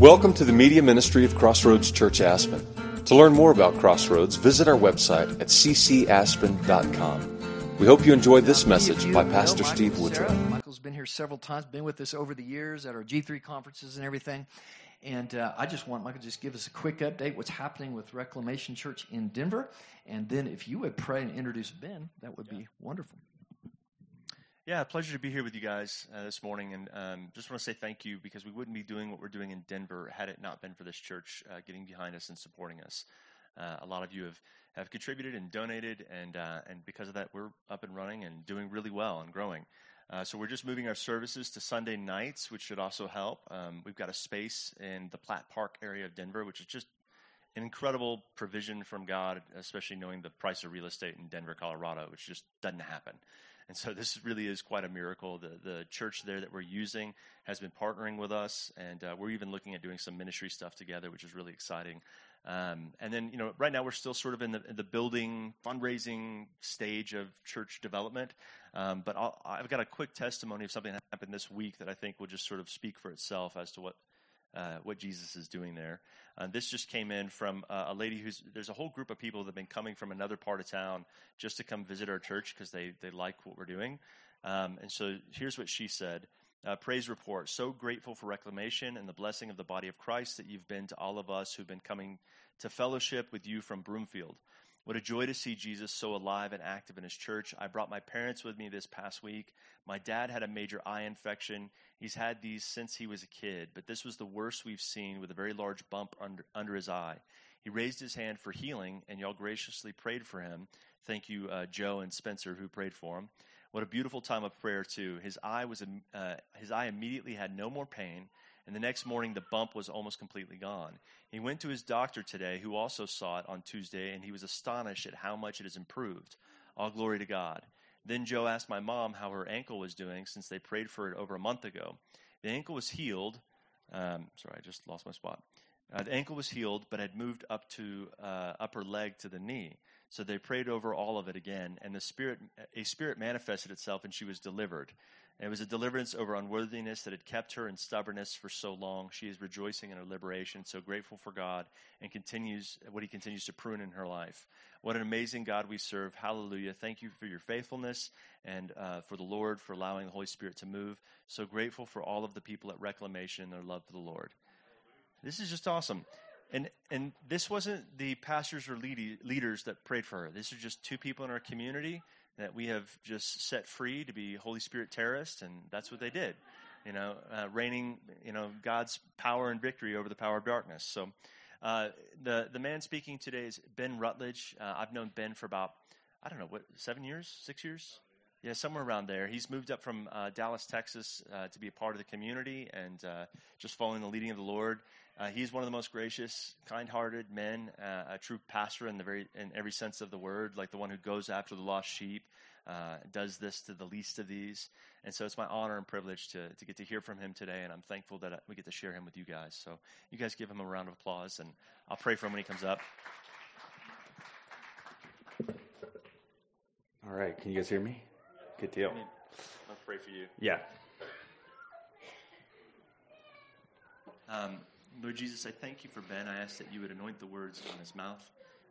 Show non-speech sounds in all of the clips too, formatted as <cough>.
Welcome to the media ministry of Crossroads Church Aspen. To learn more about Crossroads, visit our website at ccaspen.com. We hope you enjoyed this message by Pastor Steve Woodrow. Michael's been here several times, been with us over the years at our G3 conferences and everything. And uh, I just want Michael to just give us a quick update what's happening with Reclamation Church in Denver. And then if you would pray and introduce Ben, that would be wonderful. Yeah, pleasure to be here with you guys uh, this morning, and um, just want to say thank you because we wouldn't be doing what we're doing in Denver had it not been for this church uh, getting behind us and supporting us. Uh, a lot of you have, have contributed and donated, and uh, and because of that, we're up and running and doing really well and growing. Uh, so we're just moving our services to Sunday nights, which should also help. Um, we've got a space in the Platt Park area of Denver, which is just an incredible provision from God, especially knowing the price of real estate in Denver, Colorado, which just doesn't happen. And so this really is quite a miracle. The, the church there that we're using has been partnering with us, and uh, we're even looking at doing some ministry stuff together, which is really exciting. Um, and then, you know, right now we're still sort of in the, in the building, fundraising stage of church development. Um, but i have got a quick testimony of something that happened this week that I think will just sort of speak for itself as to what uh, what Jesus is doing there. Uh, this just came in from uh, a lady who's there's a whole group of people that have been coming from another part of town just to come visit our church because they they like what we're doing. Um, and so here's what she said. Uh, praise report. So grateful for reclamation and the blessing of the body of Christ that you've been to all of us who've been coming to fellowship with you from Broomfield. What a joy to see Jesus so alive and active in his church. I brought my parents with me this past week. My dad had a major eye infection. He's had these since he was a kid, but this was the worst we've seen with a very large bump under, under his eye. He raised his hand for healing, and y'all graciously prayed for him. Thank you, uh, Joe and Spencer, who prayed for him. What a beautiful time of prayer too. His eye was uh, his eye immediately had no more pain, and the next morning the bump was almost completely gone. He went to his doctor today, who also saw it on Tuesday, and he was astonished at how much it has improved. All glory to God. Then Joe asked my mom how her ankle was doing since they prayed for it over a month ago. The ankle was healed. Um, sorry, I just lost my spot. Uh, the ankle was healed, but had moved up to uh, upper leg to the knee. So they prayed over all of it again, and the spirit, a spirit manifested itself, and she was delivered. And it was a deliverance over unworthiness that had kept her in stubbornness for so long. She is rejoicing in her liberation, so grateful for God, and continues what He continues to prune in her life. What an amazing God we serve! Hallelujah! Thank you for your faithfulness and uh, for the Lord for allowing the Holy Spirit to move. So grateful for all of the people at Reclamation and their love for the Lord. This is just awesome. And and this wasn't the pastors or leaders that prayed for her. This is just two people in our community that we have just set free to be Holy Spirit terrorists, and that's what they did. You know, uh, reigning, you know, God's power and victory over the power of darkness. So, uh, the the man speaking today is Ben Rutledge. Uh, I've known Ben for about I don't know what seven years, six years, yeah, somewhere around there. He's moved up from uh, Dallas, Texas, uh, to be a part of the community and uh, just following the leading of the Lord. Uh, he's one of the most gracious, kind-hearted men, uh, a true pastor in the very in every sense of the word, like the one who goes after the lost sheep, uh, does this to the least of these. And so it's my honor and privilege to to get to hear from him today, and I'm thankful that we get to share him with you guys. So you guys give him a round of applause, and I'll pray for him when he comes up. All right, can you guys hear me? Good deal. I'll pray for you. Yeah. Um, Lord Jesus, I thank you for Ben. I ask that you would anoint the words on his mouth,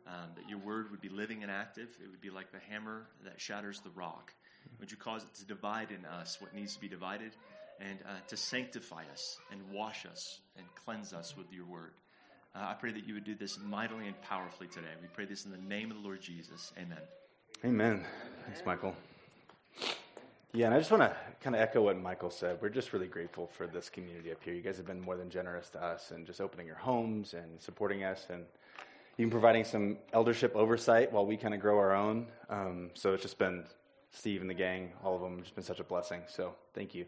um, that your word would be living and active. It would be like the hammer that shatters the rock. Would you cause it to divide in us what needs to be divided and uh, to sanctify us and wash us and cleanse us with your word? Uh, I pray that you would do this mightily and powerfully today. We pray this in the name of the Lord Jesus. Amen. Amen. Thanks, Michael. Yeah, and I just want to kind of echo what Michael said. We're just really grateful for this community up here. You guys have been more than generous to us and just opening your homes and supporting us and even providing some eldership oversight while we kind of grow our own. Um, so it's just been Steve and the gang, all of them, have just been such a blessing. So thank you.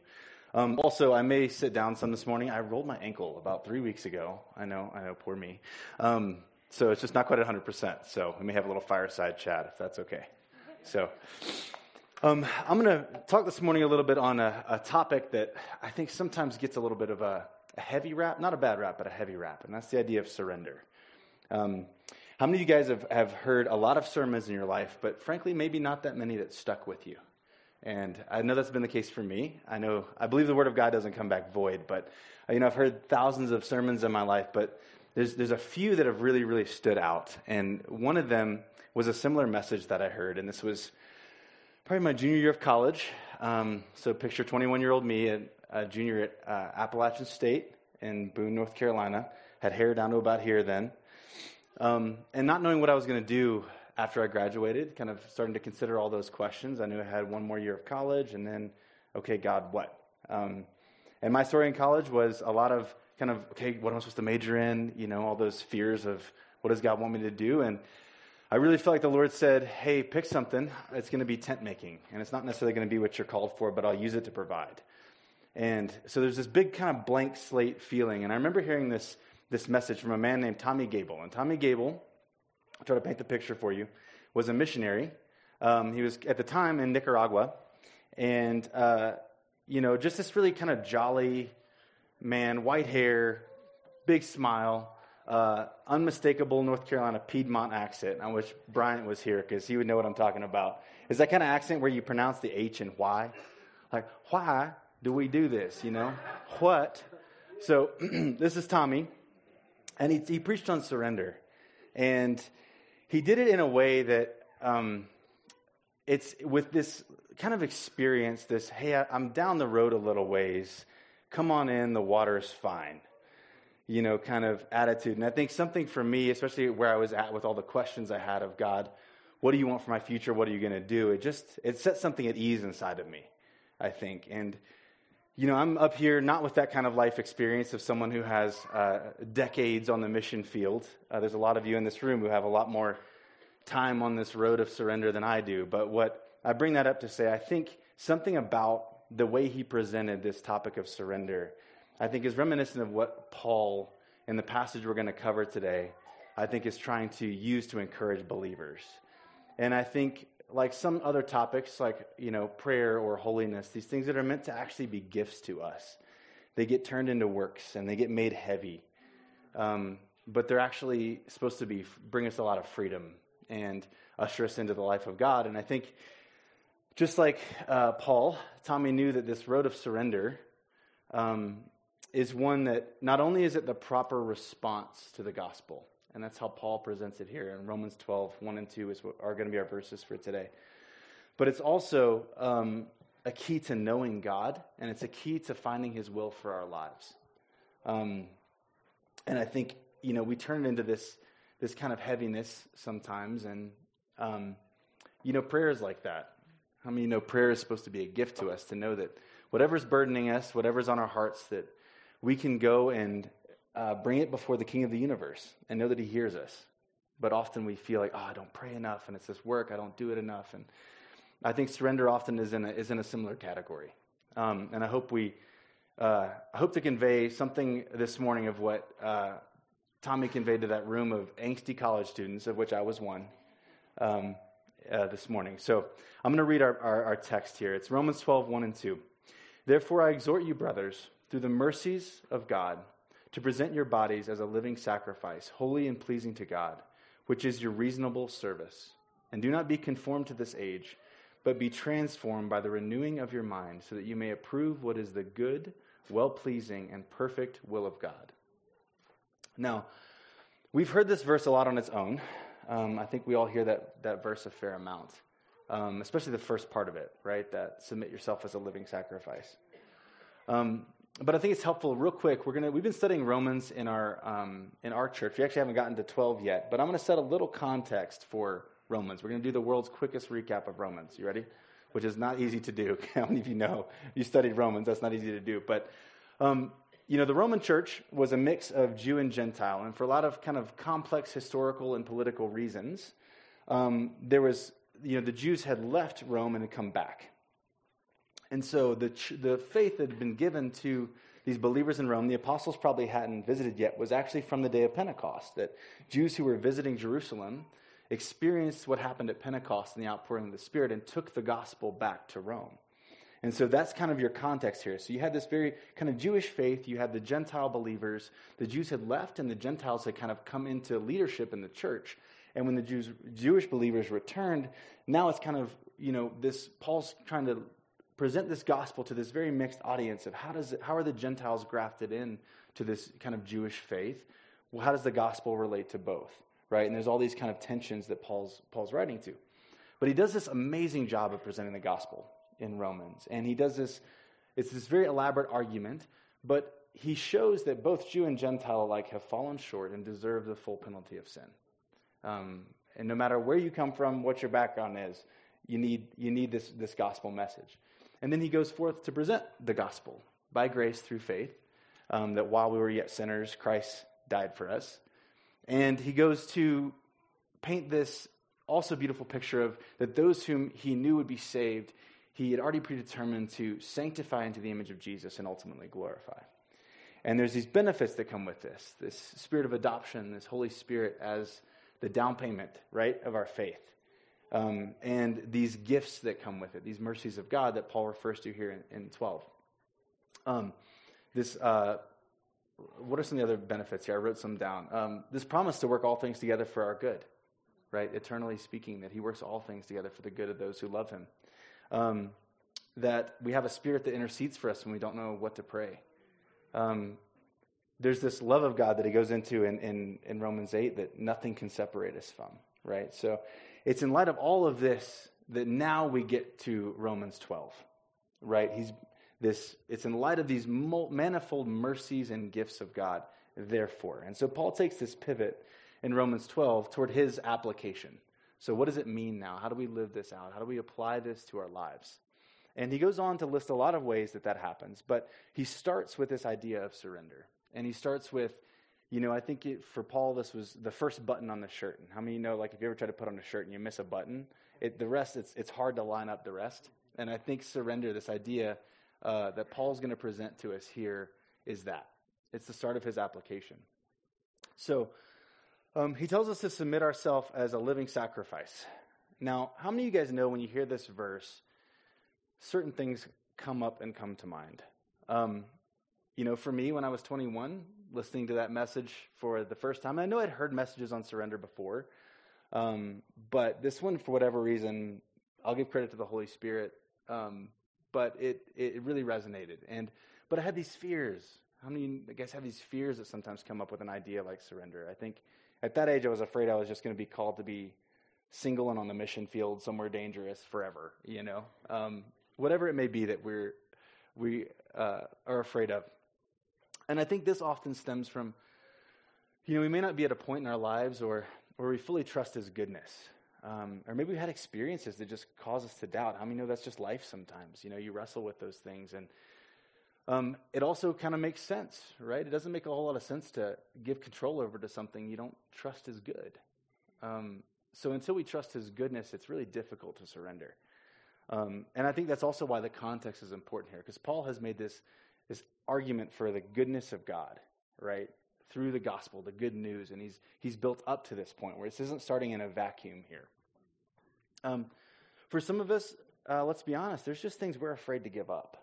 Um, also, I may sit down some this morning. I rolled my ankle about three weeks ago. I know, I know, poor me. Um, so it's just not quite 100%. So we may have a little fireside chat if that's okay. So. Um, I'm going to talk this morning a little bit on a, a, topic that I think sometimes gets a little bit of a, a, heavy rap, not a bad rap, but a heavy rap, and that's the idea of surrender. Um, how many of you guys have, have heard a lot of sermons in your life, but frankly, maybe not that many that stuck with you? And I know that's been the case for me. I know, I believe the Word of God doesn't come back void, but, you know, I've heard thousands of sermons in my life, but there's, there's a few that have really, really stood out. And one of them was a similar message that I heard, and this was probably my junior year of college. Um, so picture 21 year old me, a, a junior at uh, Appalachian State in Boone, North Carolina. Had hair down to about here then. Um, and not knowing what I was going to do after I graduated, kind of starting to consider all those questions. I knew I had one more year of college, and then, okay, God, what? Um, and my story in college was a lot of kind of, okay, what am I supposed to major in? You know, all those fears of what does God want me to do? And I really felt like the Lord said, hey, pick something. It's going to be tent making. And it's not necessarily going to be what you're called for, but I'll use it to provide. And so there's this big kind of blank slate feeling. And I remember hearing this, this message from a man named Tommy Gable. And Tommy Gable, I'll try to paint the picture for you, was a missionary. Um, he was at the time in Nicaragua. And, uh, you know, just this really kind of jolly man, white hair, big smile, uh, unmistakable North Carolina Piedmont accent. I wish Bryant was here because he would know what I'm talking about. Is that kind of accent where you pronounce the H and Y? Like, why do we do this? You know, what? So <clears throat> this is Tommy, and he, he, preached on surrender, and he did it in a way that um, it's with this kind of experience. This, hey, I, I'm down the road a little ways. Come on in, the water is fine. You know, kind of attitude. And I think something for me, especially where I was at with all the questions I had of God, what do you want for my future? What are you going to do? It just it set something at ease inside of me, I think. And you know, I'm up here not with that kind of life experience of someone who has uh, decades on the mission field. Uh, there's a lot of you in this room who have a lot more time on this road of surrender than I do. But what I bring that up to say, I think something about the way he presented this topic of surrender, I think is reminiscent of what Paul, in the passage we're going to cover today, I think is trying to use to encourage believers. And I think like some other topics, like, you know, prayer or holiness, these things that are meant to actually be gifts to us, they get turned into works and they get made heavy. Um, but they're actually supposed to be bring us a lot of freedom and usher us into the life of God. And I think, just like uh, Paul, Tommy knew that this road of surrender um, is one that not only is it the proper response to the gospel, and that's how Paul presents it here. in Romans 12, 1 and 2 is what are going to be our verses for today. But it's also um, a key to knowing God, and it's a key to finding his will for our lives. Um, and I think, you know, we turn it into this, this kind of heaviness sometimes. And, um, you know, prayer is like that. How I many you know prayer is supposed to be a gift to us to know that whatever's burdening us, whatever's on our hearts, that we can go and uh, bring it before the King of the universe and know that He hears us. But often we feel like, oh, I don't pray enough, and it's this work, I don't do it enough. And I think surrender often is in a, is in a similar category. Um, and I hope we, uh, I hope to convey something this morning of what uh, Tommy conveyed to that room of angsty college students, of which I was one, um, uh, this morning. So I'm going to read our, our, our text here. It's Romans 12, 1 and 2. Therefore, I exhort you, brothers, through the mercies of God to present your bodies as a living sacrifice, holy and pleasing to God, which is your reasonable service. And do not be conformed to this age, but be transformed by the renewing of your mind, so that you may approve what is the good, well pleasing, and perfect will of God. Now, we've heard this verse a lot on its own. Um, I think we all hear that, that verse a fair amount, um, especially the first part of it, right? That submit yourself as a living sacrifice. Um, but I think it's helpful. Real quick, we're gonna we've been studying Romans in our um, in our church. We actually haven't gotten to twelve yet, but I'm going to set a little context for Romans. We're going to do the world's quickest recap of Romans. You ready? Which is not easy to do. How many of you know you studied Romans? That's not easy to do. But um, you know, the Roman Church was a mix of Jew and Gentile, and for a lot of kind of complex historical and political reasons, um, there was you know the Jews had left Rome and had come back. And so the, the faith that had been given to these believers in Rome, the apostles probably hadn't visited yet, was actually from the day of Pentecost. That Jews who were visiting Jerusalem experienced what happened at Pentecost in the outpouring of the Spirit and took the gospel back to Rome. And so that's kind of your context here. So you had this very kind of Jewish faith, you had the Gentile believers. The Jews had left, and the Gentiles had kind of come into leadership in the church. And when the Jews, Jewish believers returned, now it's kind of you know, this Paul's trying to present this gospel to this very mixed audience of how does it, how are the Gentiles grafted in to this kind of Jewish faith? Well, how does the gospel relate to both? Right? And there's all these kind of tensions that Paul's Paul's writing to. But he does this amazing job of presenting the gospel in Romans. And he does this, it's this very elaborate argument, but he shows that both Jew and Gentile alike have fallen short and deserve the full penalty of sin. Um, and no matter where you come from, what your background is, you need, you need this, this gospel message. And then he goes forth to present the gospel by grace through faith, um, that while we were yet sinners, Christ died for us. And he goes to paint this also beautiful picture of that those whom he knew would be saved, he had already predetermined to sanctify into the image of Jesus and ultimately glorify. And there's these benefits that come with this this spirit of adoption, this Holy Spirit as the down payment, right, of our faith. Um, and these gifts that come with it, these mercies of God that Paul refers to here in, in 12. Um, this, uh, what are some of the other benefits here? I wrote some down. Um, this promise to work all things together for our good, right? Eternally speaking, that he works all things together for the good of those who love him. Um, that we have a spirit that intercedes for us when we don't know what to pray. Um, there's this love of God that he goes into in, in, in Romans 8 that nothing can separate us from, right? So it's in light of all of this that now we get to Romans 12, right? He's this, it's in light of these manifold mercies and gifts of God, therefore. And so Paul takes this pivot in Romans 12 toward his application. So, what does it mean now? How do we live this out? How do we apply this to our lives? And he goes on to list a lot of ways that that happens, but he starts with this idea of surrender. And he starts with, you know, I think it, for Paul, this was the first button on the shirt. And how many you know, like, if you ever try to put on a shirt and you miss a button, it, the rest, it's, it's hard to line up the rest. And I think surrender, this idea uh, that Paul's going to present to us here, is that. It's the start of his application. So um, he tells us to submit ourselves as a living sacrifice. Now, how many of you guys know when you hear this verse, certain things come up and come to mind? Um, you know, for me, when I was 21, listening to that message for the first time, I know I'd heard messages on surrender before, um, but this one, for whatever reason, I'll give credit to the Holy Spirit, um, but it, it really resonated. And but I had these fears. How many I guys have these fears that sometimes come up with an idea like surrender? I think at that age, I was afraid I was just going to be called to be single and on the mission field somewhere dangerous forever. You know, um, whatever it may be that we're we uh, are afraid of. And I think this often stems from, you know, we may not be at a point in our lives or where we fully trust His goodness. Um, or maybe we had experiences that just cause us to doubt. How many know that's just life sometimes? You know, you wrestle with those things. And um, it also kind of makes sense, right? It doesn't make a whole lot of sense to give control over to something you don't trust is good. Um, so until we trust His goodness, it's really difficult to surrender. Um, and I think that's also why the context is important here, because Paul has made this this argument for the goodness of God, right? Through the gospel, the good news. And he's, he's built up to this point where this isn't starting in a vacuum here. Um, for some of us, uh, let's be honest, there's just things we're afraid to give up.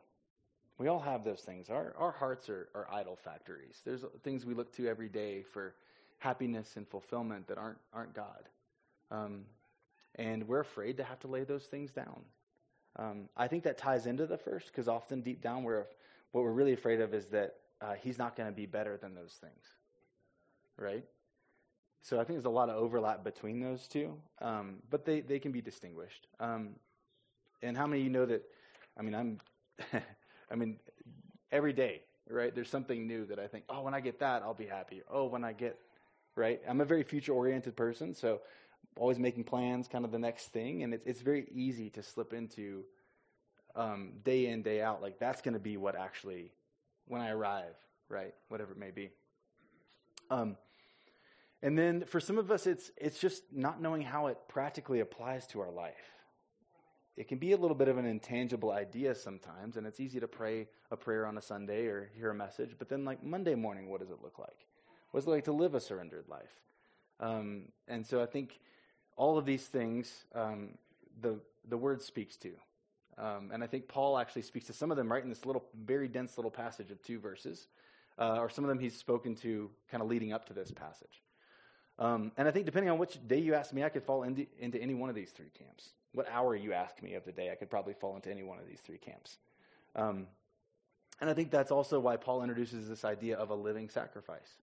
We all have those things. Our, our hearts are, are idol factories. There's things we look to every day for happiness and fulfillment that aren't, aren't God. Um, and we're afraid to have to lay those things down. Um, I think that ties into the first because often deep down we're what we're really afraid of is that uh, he's not going to be better than those things, right? So I think there's a lot of overlap between those two, um, but they, they can be distinguished. Um, and how many of you know that? I mean, I'm, <laughs> I mean, every day, right? There's something new that I think, oh, when I get that, I'll be happy. Oh, when I get, right? I'm a very future oriented person, so always making plans, kind of the next thing, and it's it's very easy to slip into um, day in, day out, like that's going to be what actually, when I arrive, right? Whatever it may be. Um, and then for some of us, it's, it's just not knowing how it practically applies to our life. It can be a little bit of an intangible idea sometimes, and it's easy to pray a prayer on a Sunday or hear a message, but then, like Monday morning, what does it look like? What's it like to live a surrendered life? Um, and so I think all of these things um, the, the word speaks to. Um, and I think Paul actually speaks to some of them right in this little, very dense little passage of two verses, uh, or some of them he's spoken to kind of leading up to this passage. Um, and I think depending on which day you ask me, I could fall into, into any one of these three camps. what hour you ask me of the day, I could probably fall into any one of these three camps. Um, and I think that's also why Paul introduces this idea of a living sacrifice.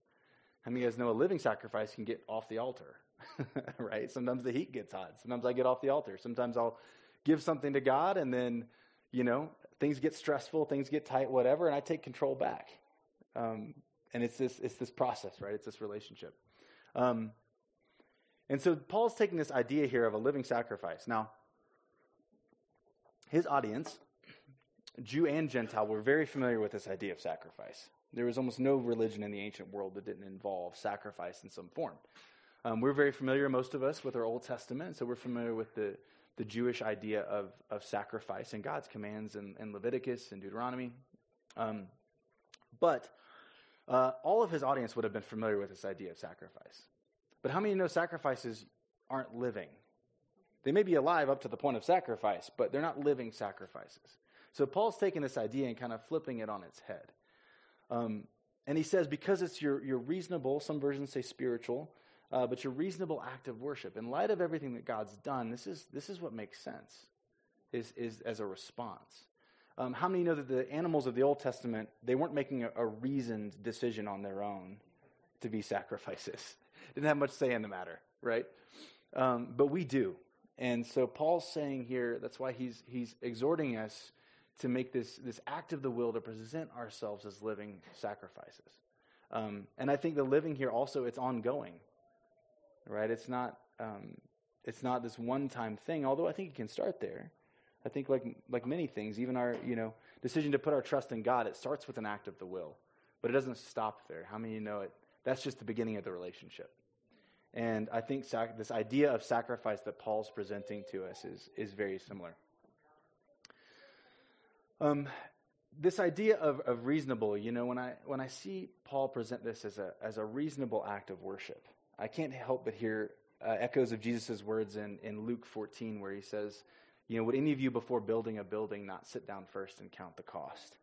How many of you guys know a living sacrifice can get off the altar? <laughs> right? Sometimes the heat gets hot. Sometimes I get off the altar. Sometimes I'll give something to God and then, you know, things get stressful, things get tight, whatever, and I take control back. Um, and it's this, it's this process, right? It's this relationship. Um, and so Paul's taking this idea here of a living sacrifice. Now, his audience, Jew and Gentile, were very familiar with this idea of sacrifice. There was almost no religion in the ancient world that didn't involve sacrifice in some form. Um, we're very familiar, most of us, with our Old Testament, so we're familiar with the, the Jewish idea of, of sacrifice and God's commands in, in Leviticus and Deuteronomy. Um, but uh, all of his audience would have been familiar with this idea of sacrifice. But how many know sacrifices aren't living? They may be alive up to the point of sacrifice, but they're not living sacrifices. So Paul's taking this idea and kind of flipping it on its head. Um, and he says, because it's your, your reasonable, some versions say spiritual, uh, but your reasonable act of worship. In light of everything that God's done, this is, this is what makes sense, is, is as a response. Um, how many know that the animals of the Old Testament, they weren't making a, a reasoned decision on their own to be sacrifices? <laughs> Didn't have much say in the matter, right? Um, but we do. And so Paul's saying here, that's why he's, he's exhorting us to make this, this act of the will to present ourselves as living sacrifices. Um, and I think the living here also, it's ongoing, right? It's not, um, it's not this one-time thing, although I think it can start there. I think like, like many things, even our, you know, decision to put our trust in God, it starts with an act of the will, but it doesn't stop there. How many you know it? That's just the beginning of the relationship. And I think sac- this idea of sacrifice that Paul's presenting to us is, is very similar. Um, this idea of, of reasonable, you know, when I, when I see Paul present this as a, as a reasonable act of worship, I can't help but hear uh, echoes of Jesus' words in, in Luke 14, where he says, You know, would any of you before building a building not sit down first and count the cost?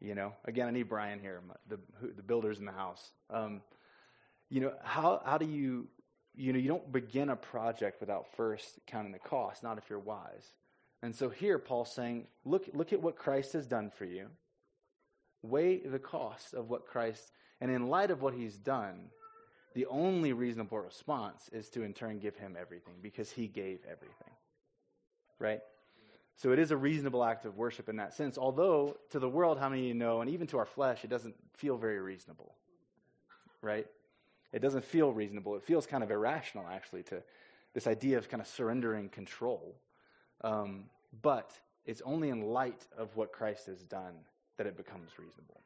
You know, again, I need Brian here, the, the builders in the house. Um, you know, how, how do you, you know, you don't begin a project without first counting the cost, not if you're wise. And so here, Paul's saying, look, look at what Christ has done for you. Weigh the cost of what Christ, and in light of what he's done, the only reasonable response is to in turn give him everything because he gave everything. Right? So it is a reasonable act of worship in that sense, although to the world, how many of you know, and even to our flesh, it doesn't feel very reasonable. Right? It doesn't feel reasonable. It feels kind of irrational, actually, to this idea of kind of surrendering control um, but it's only in light of what Christ has done that it becomes reasonable.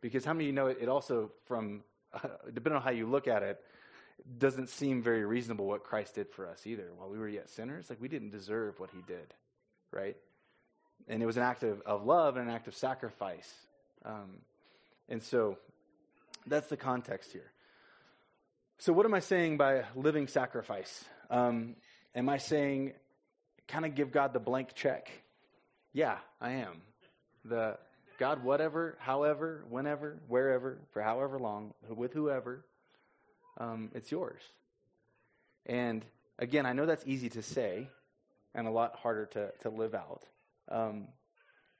Because how many of you know it, it also, from <laughs> depending on how you look at it, doesn't seem very reasonable what Christ did for us either. While we were yet sinners, like we didn't deserve what he did, right? And it was an act of, of love and an act of sacrifice. Um, and so that's the context here. So, what am I saying by living sacrifice? Um, am I saying kind of give God the blank check. Yeah, I am. The God, whatever, however, whenever, wherever, for however long, with whoever, um, it's yours. And again, I know that's easy to say and a lot harder to, to live out. Um,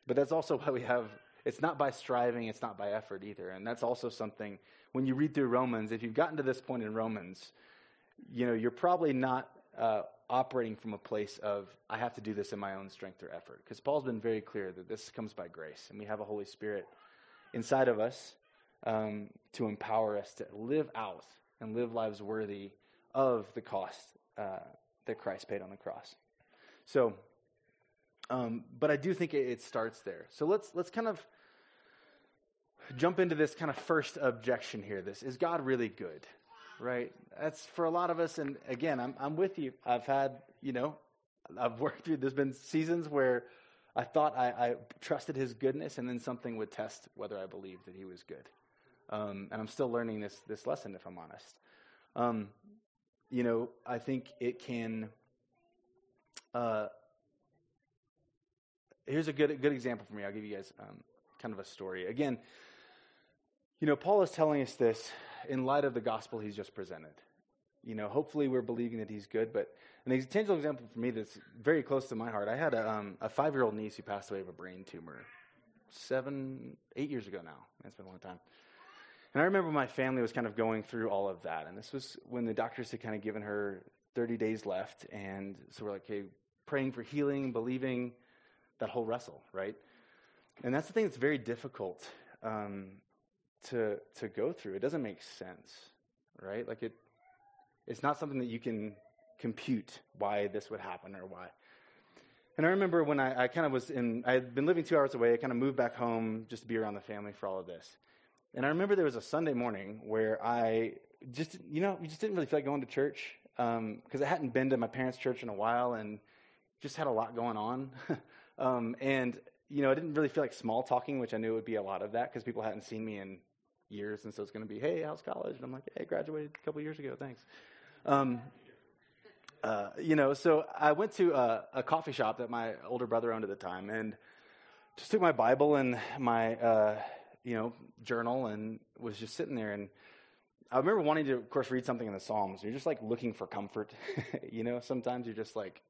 but that's also <laughs> why we have, it's not by striving, it's not by effort either. And that's also something, when you read through Romans, if you've gotten to this point in Romans, you know, you're probably not uh, operating from a place of, I have to do this in my own strength or effort. Because Paul's been very clear that this comes by grace, and we have a Holy Spirit inside of us um, to empower us to live out and live lives worthy of the cost uh, that Christ paid on the cross. So, um, but I do think it, it starts there. So let's let's kind of jump into this kind of first objection here. This is God really good? Right? That's for a lot of us. And again, I'm, I'm with you. I've had, you know, I've worked through, there's been seasons where I thought I, I trusted his goodness, and then something would test whether I believed that he was good. Um, and I'm still learning this, this lesson, if I'm honest. Um, you know, I think it can. Uh, here's a good, good example for me. I'll give you guys um, kind of a story. Again, you know, Paul is telling us this in light of the gospel he's just presented. you know, hopefully we're believing that he's good. But an tangible example for me that's very close to my heart. I had a, um, a five year old niece who passed away of a brain tumor seven, eight years ago now. That's been a long time. And I remember my family was kind of going through all of that. And this was when the doctors had kind of given her 30 days left. And so we're like, okay, praying for healing, believing that whole wrestle, right? And that's the thing that's very difficult um, to, to go through. It doesn't make sense, right? Like it, it's not something that you can compute why this would happen or why. And I remember when I, I kind of was in, I had been living two hours away. I kind of moved back home just to be around the family for all of this. And I remember there was a Sunday morning where I just, you know, we just didn't really feel like going to church because um, I hadn't been to my parents' church in a while and just had a lot going on. <laughs> um, and, you know, I didn't really feel like small talking, which I knew would be a lot of that because people hadn't seen me in years. And so it's going to be, hey, how's college? And I'm like, hey, graduated a couple years ago. Thanks. Um, uh, you know, so I went to a, a, coffee shop that my older brother owned at the time and just took my Bible and my, uh, you know, journal and was just sitting there. And I remember wanting to, of course, read something in the Psalms. You're just like looking for comfort. <laughs> you know, sometimes you're just like,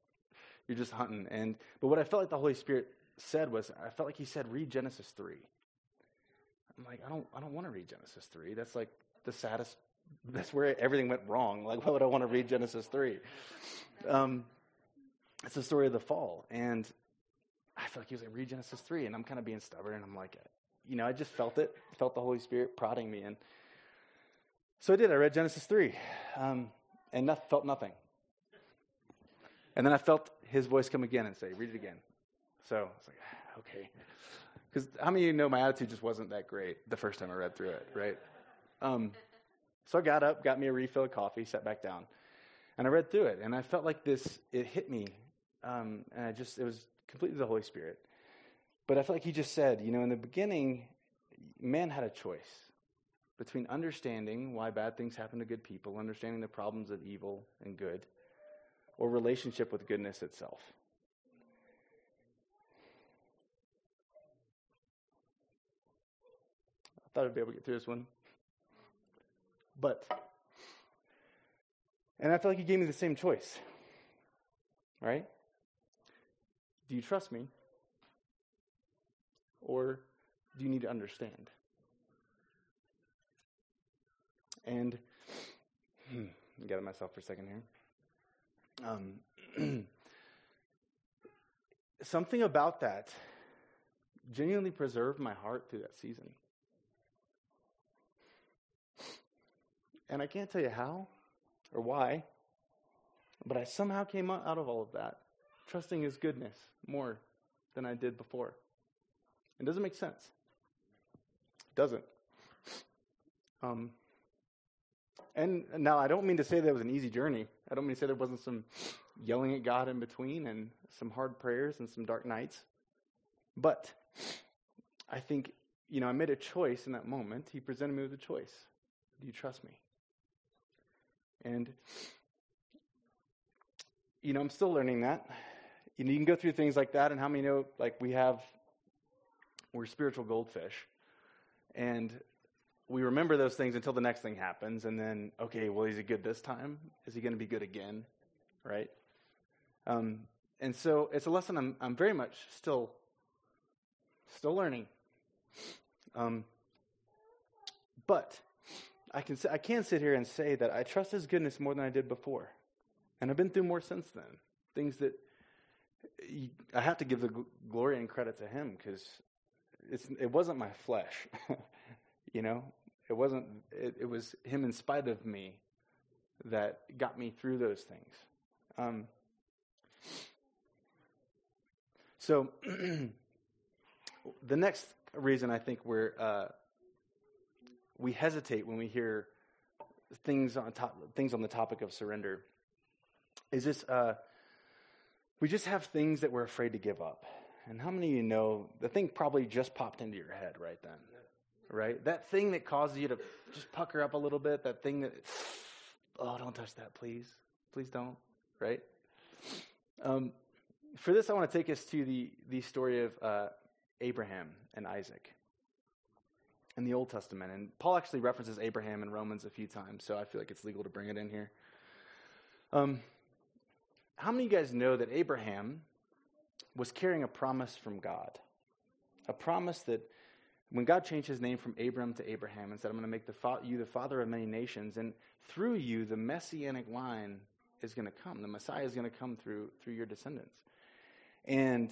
you're just hunting. And, but what I felt like the Holy Spirit said was, I felt like he said, read Genesis 3. I'm like, I don't, I don't want to read Genesis 3. That's like the saddest that's where everything went wrong. Like, why would I want to read Genesis 3? Um, it's the story of the fall. And I feel like he was like, read Genesis 3. And I'm kind of being stubborn. And I'm like, you know, I just felt it, felt the Holy Spirit prodding me. And so I did. I read Genesis 3 um, and not, felt nothing. And then I felt his voice come again and say, read it again. So I was like, okay. Because how many of you know my attitude just wasn't that great the first time I read through it, right? Um, so I got up, got me a refill of coffee, sat back down, and I read through it. And I felt like this, it hit me. Um, and I just, it was completely the Holy Spirit. But I felt like he just said, you know, in the beginning, man had a choice between understanding why bad things happen to good people, understanding the problems of evil and good, or relationship with goodness itself. I thought I'd be able to get through this one. But, and I feel like he gave me the same choice. Right? Do you trust me? Or do you need to understand? And hmm, gather myself for a second here. Um, <clears throat> something about that genuinely preserved my heart through that season. And I can't tell you how or why, but I somehow came out of all of that trusting His goodness more than I did before. It doesn't make sense. It doesn't. Um, and now I don't mean to say that it was an easy journey. I don't mean to say there wasn't some yelling at God in between and some hard prayers and some dark nights. But I think, you know, I made a choice in that moment. He presented me with a choice. Do you trust me? And, you know, I'm still learning that. You, know, you can go through things like that, and how many know, like, we have, we're spiritual goldfish. And we remember those things until the next thing happens, and then, okay, well, is he good this time? Is he going to be good again? Right? Um, and so it's a lesson I'm, I'm very much still, still learning. Um, but I can, I can sit here and say that I trust His goodness more than I did before. And I've been through more since then. Things that I have to give the glory and credit to Him because it wasn't my flesh. <laughs> you know, it wasn't, it, it, was Him in spite of me that got me through those things. Um, so, <clears throat> the next reason I think we're uh, we hesitate when we hear things on top, things on the topic of surrender. Is this uh, we just have things that we're afraid to give up? And how many of you know the thing probably just popped into your head right then? Right? That thing that causes you to just pucker up a little bit, that thing that, oh, don't touch that, please. Please don't. Right? Um, for this, I want to take us to the, the story of uh, Abraham and Isaac in the Old Testament. And Paul actually references Abraham in Romans a few times, so I feel like it's legal to bring it in here. Um, how many of you guys know that Abraham was carrying a promise from God? A promise that when God changed his name from Abram to Abraham and said, I'm going to make the fa- you the father of many nations, and through you, the messianic line is going to come. The Messiah is going to come through, through your descendants. And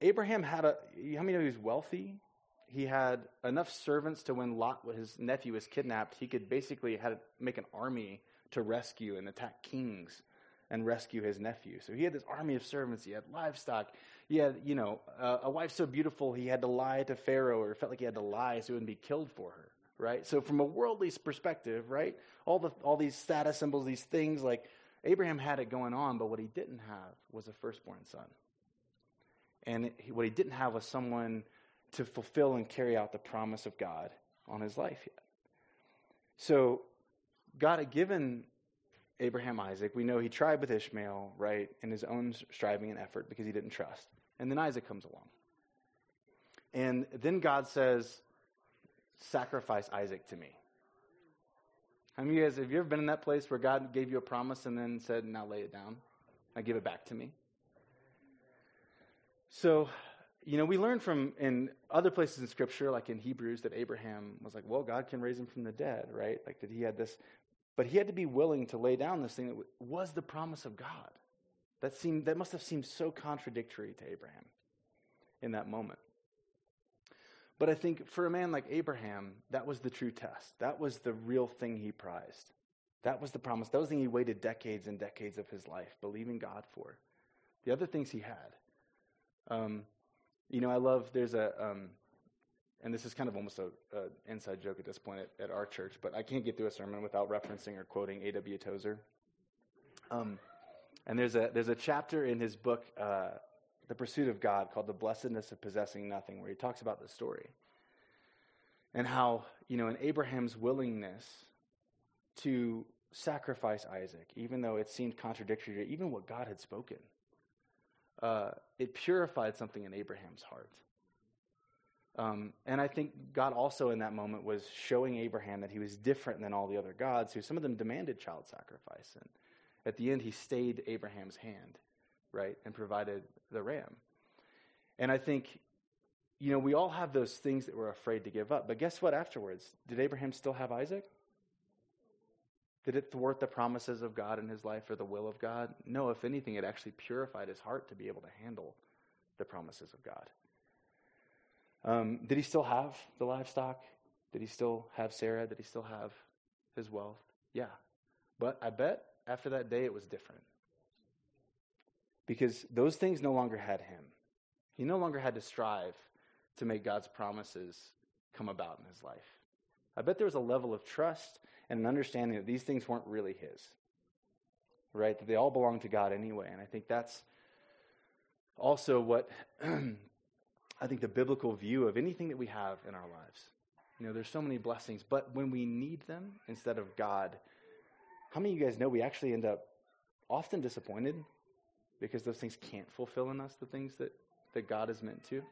Abraham had a, how many know he was wealthy? He had enough servants to when Lot, his nephew, was kidnapped, he could basically had make an army to rescue and attack kings and rescue his nephew. So he had this army of servants. He had livestock. He had, you know, a wife so beautiful he had to lie to Pharaoh or felt like he had to lie so he wouldn't be killed for her, right? So from a worldly perspective, right, all the all these status symbols, these things like Abraham had it going on, but what he didn't have was a firstborn son. And what he didn't have was someone to fulfill and carry out the promise of God on his life yet. So God had given Abraham Isaac. We know he tried with Ishmael, right, in his own striving and effort because he didn't trust. And then Isaac comes along. And then God says, Sacrifice Isaac to me. How many of you guys have you ever been in that place where God gave you a promise and then said, Now lay it down? Now give it back to me? So, you know, we learn from in other places in Scripture, like in Hebrews, that Abraham was like, well, God can raise him from the dead, right? Like that he had this but he had to be willing to lay down this thing that was the promise of God. That, seemed, that must have seemed so contradictory to Abraham in that moment. But I think for a man like Abraham, that was the true test. That was the real thing he prized. That was the promise. That was the thing he waited decades and decades of his life believing God for. The other things he had. Um, you know, I love, there's a, um, and this is kind of almost an inside joke at this point at, at, our church, but I can't get through a sermon without referencing or quoting A.W. Tozer. Um, and there's a, there's a chapter in his book, uh, The Pursuit of God, called The Blessedness of Possessing Nothing, where he talks about this story. And how, you know, in Abraham's willingness to sacrifice Isaac, even though it seemed contradictory to even what God had spoken, uh, it purified something in Abraham's heart um, and I think God also in that moment was showing Abraham that he was different than all the other gods, who some of them demanded child sacrifice. And at the end, he stayed Abraham's hand, right, and provided the ram. And I think, you know, we all have those things that we're afraid to give up. But guess what afterwards? Did Abraham still have Isaac? Did it thwart the promises of God in his life or the will of God? No, if anything, it actually purified his heart to be able to handle the promises of God. Um, did he still have the livestock? Did he still have Sarah? Did he still have his wealth? Yeah. But I bet after that day it was different. Because those things no longer had him. He no longer had to strive to make God's promises come about in his life. I bet there was a level of trust and an understanding that these things weren't really his. Right? That they all belong to God anyway. And I think that's also what <clears throat> I think, the biblical view of anything that we have in our lives. You know, there's so many blessings, but when we need them instead of God, how many of you guys know we actually end up often disappointed because those things can't fulfill in us the things that, that God is meant to?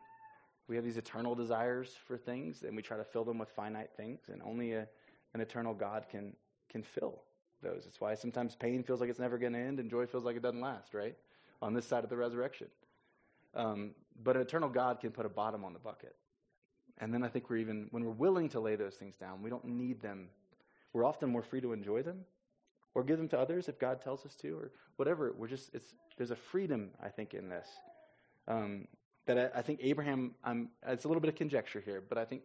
We have these eternal desires for things, and we try to fill them with finite things, and only a, an eternal God can, can fill those. It's why sometimes pain feels like it's never going to end, and joy feels like it doesn't last, right? On this side of the resurrection. Um, but an eternal God can put a bottom on the bucket. And then I think we're even, when we're willing to lay those things down, we don't need them. We're often more free to enjoy them or give them to others if God tells us to or whatever. We're just, it's, there's a freedom, I think, in this. Um, that I, I, think Abraham, I'm, it's a little bit of conjecture here, but I think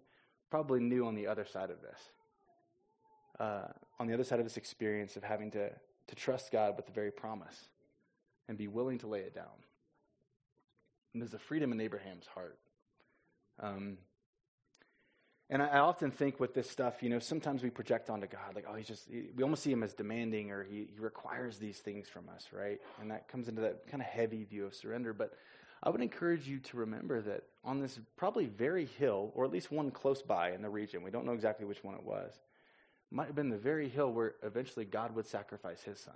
probably knew on the other side of this. Uh, on the other side of this experience of having to, to trust God with the very promise and be willing to lay it down. And there's a freedom in Abraham's heart. Um, and I, I, often think with this stuff, you know, sometimes we project onto God, like, oh, he's just, he, we almost see him as demanding or he, he requires these things from us, right? And that comes into that kind of heavy view of surrender. But I would encourage you to remember that on this probably very hill, or at least one close by in the region, we don't know exactly which one it was, might have been the very hill where eventually God would sacrifice his son.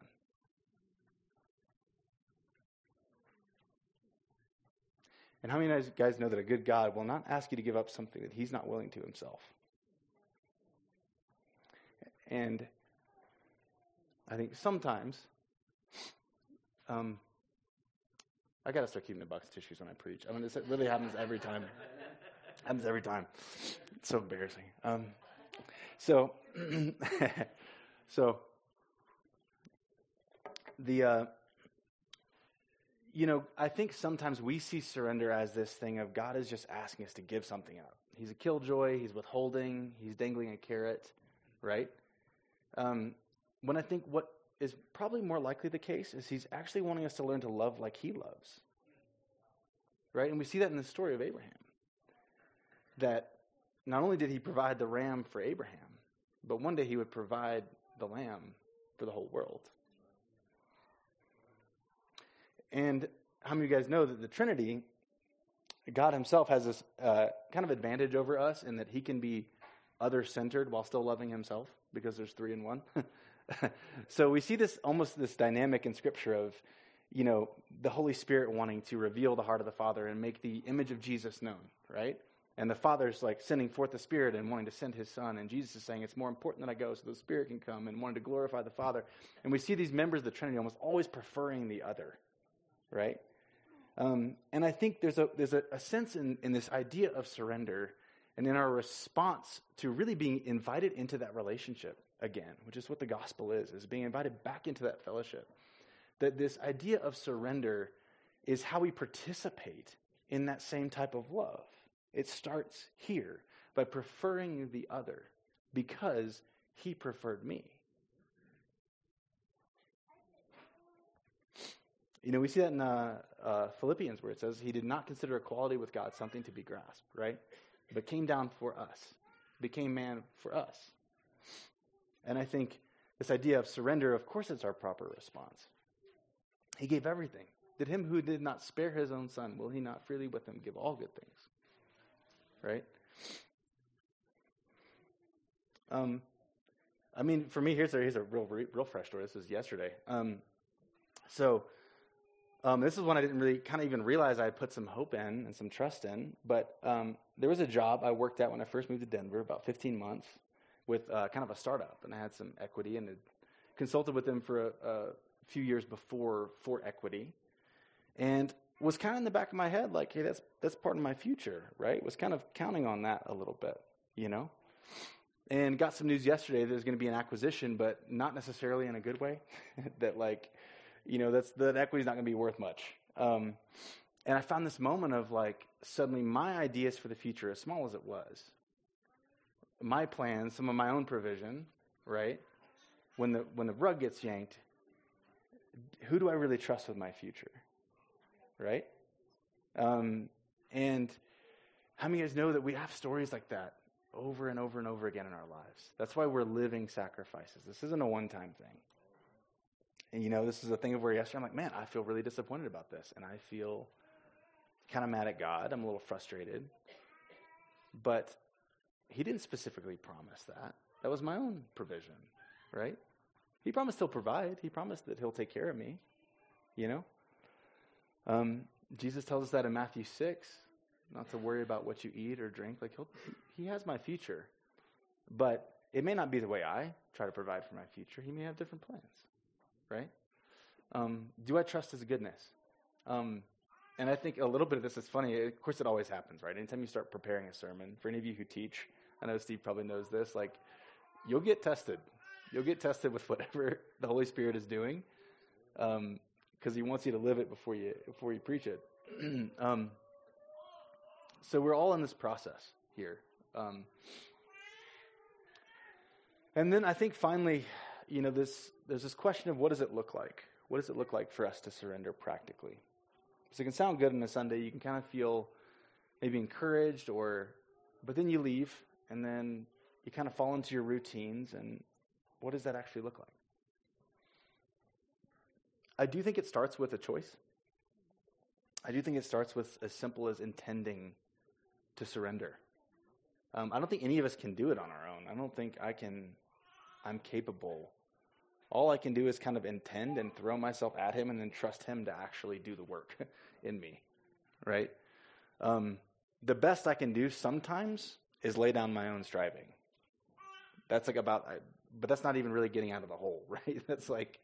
And how many of you guys know that a good God will not ask you to give up something that he's not willing to himself? And I think sometimes, um, I gotta start keeping a box tissues when I preach. I mean, this really happens every time. happens every time. It's so embarrassing. Um, so, <clears throat> so the uh, you know, I think sometimes we see surrender as this thing of God is just asking us to give something up. He's a killjoy. He's withholding. He's dangling a carrot, right? Um, when I think what is probably more likely the case is he's actually wanting us to learn to love like he loves. Right? And we see that in the story of Abraham. That not only did he provide the ram for Abraham, but one day he would provide the lamb for the whole world. And how many of you guys know that the Trinity, God Himself has this uh, kind of advantage over us in that He can be other centered while still loving Himself because there's three in one. <laughs> <laughs> so we see this almost this dynamic in Scripture of, you know, the Holy Spirit wanting to reveal the heart of the Father and make the image of Jesus known, right? And the Father's like sending forth the Spirit and wanting to send His Son. And Jesus is saying, it's more important that I go so the Spirit can come and wanting to glorify the Father. And we see these members of the Trinity almost always preferring the other, right? Um, and I think there's a, there's a, a sense in, in this idea of surrender and in our response to really being invited into that relationship again, which is what the gospel is, is being invited back into that fellowship. That this idea of surrender is how we participate in that same type of love. It starts here by preferring the other because he preferred me. You know, we see that in uh, uh, Philippians where it says he did not consider equality with God something to be grasped, right? But came down for us, became man for us. And I think this idea of surrender, of course, it's our proper response. He gave everything. Did him who did not spare his own son, will he not freely with him give all good things? Right? Um, I mean, for me, here's a, here's a real, real fresh story. This was yesterday. Um, so, um, this is one I didn't really kind of even realize I had put some hope in and some trust in. But um, there was a job I worked at when I first moved to Denver, about 15 months with uh, kind of a startup, and I had some equity and consulted with them for a, a few years before for equity, and was kind of in the back of my head like, hey, that's that's part of my future, right? Was kind of counting on that a little bit, you know. And got some news yesterday. There's going to be an acquisition, but not necessarily in a good way. <laughs> that like, you know, that's that equity's not going to be worth much. Um, and I found this moment of like, suddenly my ideas for the future, as small as it was, my plans, some of my own provision, right? When the when the rug gets yanked, who do I really trust with my future, right? Um, and how many of you guys know that we have stories like that over and over and over again in our lives? That's why we're living sacrifices. This isn't a one-time thing. And you know, this is a thing of where yesterday I'm like, man, I feel really disappointed about this, and I feel kind of mad at God. I'm a little frustrated, but he didn't specifically promise that. That was my own provision, right? He promised he'll provide. He promised that he'll take care of me, you know? Um, Jesus tells us that in Matthew 6, not to worry about what you eat or drink. Like, he'll, he has my future. But it may not be the way I try to provide for my future. He may have different plans, right? Um, do I trust his goodness? Um, and I think a little bit of this is funny. Of course, it always happens, right? Anytime you start preparing a sermon, for any of you who teach, I know Steve probably knows this. Like, you'll get tested. You'll get tested with whatever <laughs> the Holy Spirit is doing, because um, He wants you to live it before you before you preach it. <clears throat> um, so we're all in this process here. Um, and then I think finally, you know, this there's this question of what does it look like? What does it look like for us to surrender practically? Because it can sound good on a Sunday. You can kind of feel maybe encouraged, or but then you leave and then you kind of fall into your routines, and what does that actually look like? I do think it starts with a choice. I do think it starts with as simple as intending to surrender. Um, I don't think any of us can do it on our own. I don't think I can, I'm capable. All I can do is kind of intend and throw myself at Him and then trust Him to actually do the work <laughs> in me, right? Um, the best I can do sometimes is lay down my own striving. That's like about, but that's not even really getting out of the hole, <laughs> right? That's like,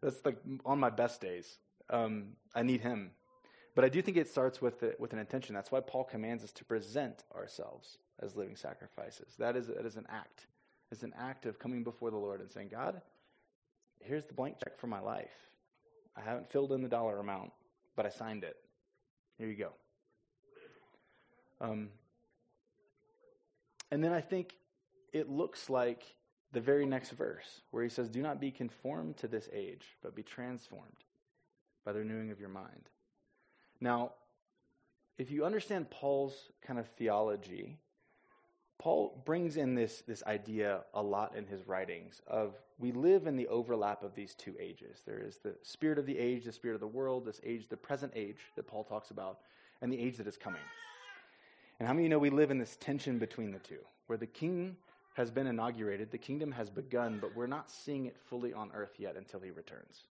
that's like on my best days. Um, I need Him. But I do think it starts with, the, with an intention. That's why Paul commands us to present ourselves as living sacrifices. That is, that is an act. It's an act of coming before the Lord and saying, God, here's the blank check for my life. I haven't filled in the dollar amount, but I signed it. Here you go. Um, and then I think it looks like the very next verse where he says, Do not be conformed to this age, but be transformed by the renewing of your mind. Now, if you understand Paul's kind of theology, Paul brings in this, this idea a lot in his writings of we live in the overlap of these two ages. There is the spirit of the age, the spirit of the world, this age, the present age that Paul talks about, and the age that is coming. And how many you know we live in this tension between the two, where the king has been inaugurated, the kingdom has begun, but we're not seeing it fully on earth yet until he returns.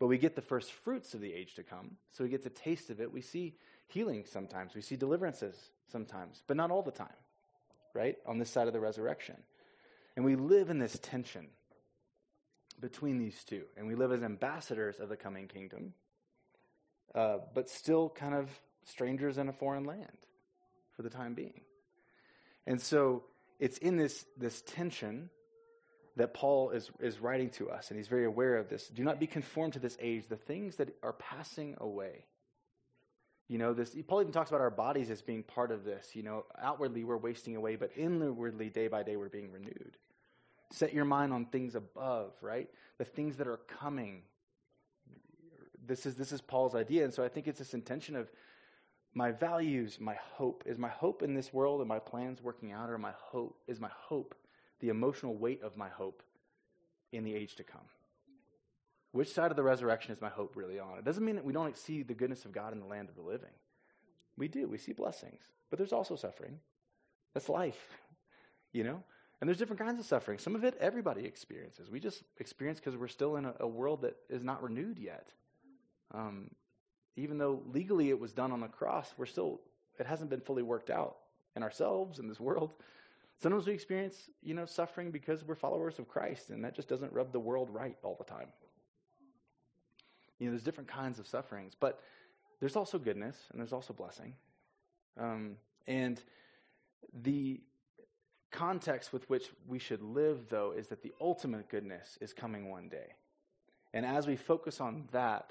But we get the first fruits of the age to come, so we get the taste of it. We see healing sometimes, we see deliverances sometimes, but not all the time right? On this side of the resurrection. And we live in this tension between these two. And we live as ambassadors of the coming kingdom, uh, but still kind of strangers in a foreign land for the time being. And so it's in this, this tension that Paul is, is writing to us, and he's very aware of this. Do not be conformed to this age, the things that are passing away. You know, this Paul even talks about our bodies as being part of this. You know, outwardly we're wasting away, but inwardly, day by day, we're being renewed. Set your mind on things above, right? The things that are coming. This is this is Paul's idea, and so I think it's this intention of my values, my hope. Is my hope in this world and my plans working out, or my hope is my hope the emotional weight of my hope in the age to come? Which side of the resurrection is my hope really on? It doesn't mean that we don't see the goodness of God in the land of the living. We do. We see blessings. But there's also suffering. That's life, <laughs> you know? And there's different kinds of suffering. Some of it everybody experiences. We just experience because we're still in a, a, world that is not renewed yet. Um, even though legally it was done on the cross, we're still, it hasn't been fully worked out in ourselves, in this world. Sometimes we experience, you know, suffering because we're followers of Christ, and that just doesn't rub the world right all the time. You know, there's different kinds of sufferings, but there's also goodness and there's also blessing. Um, and the context with which we should live, though, is that the ultimate goodness is coming one day. And as we focus on that,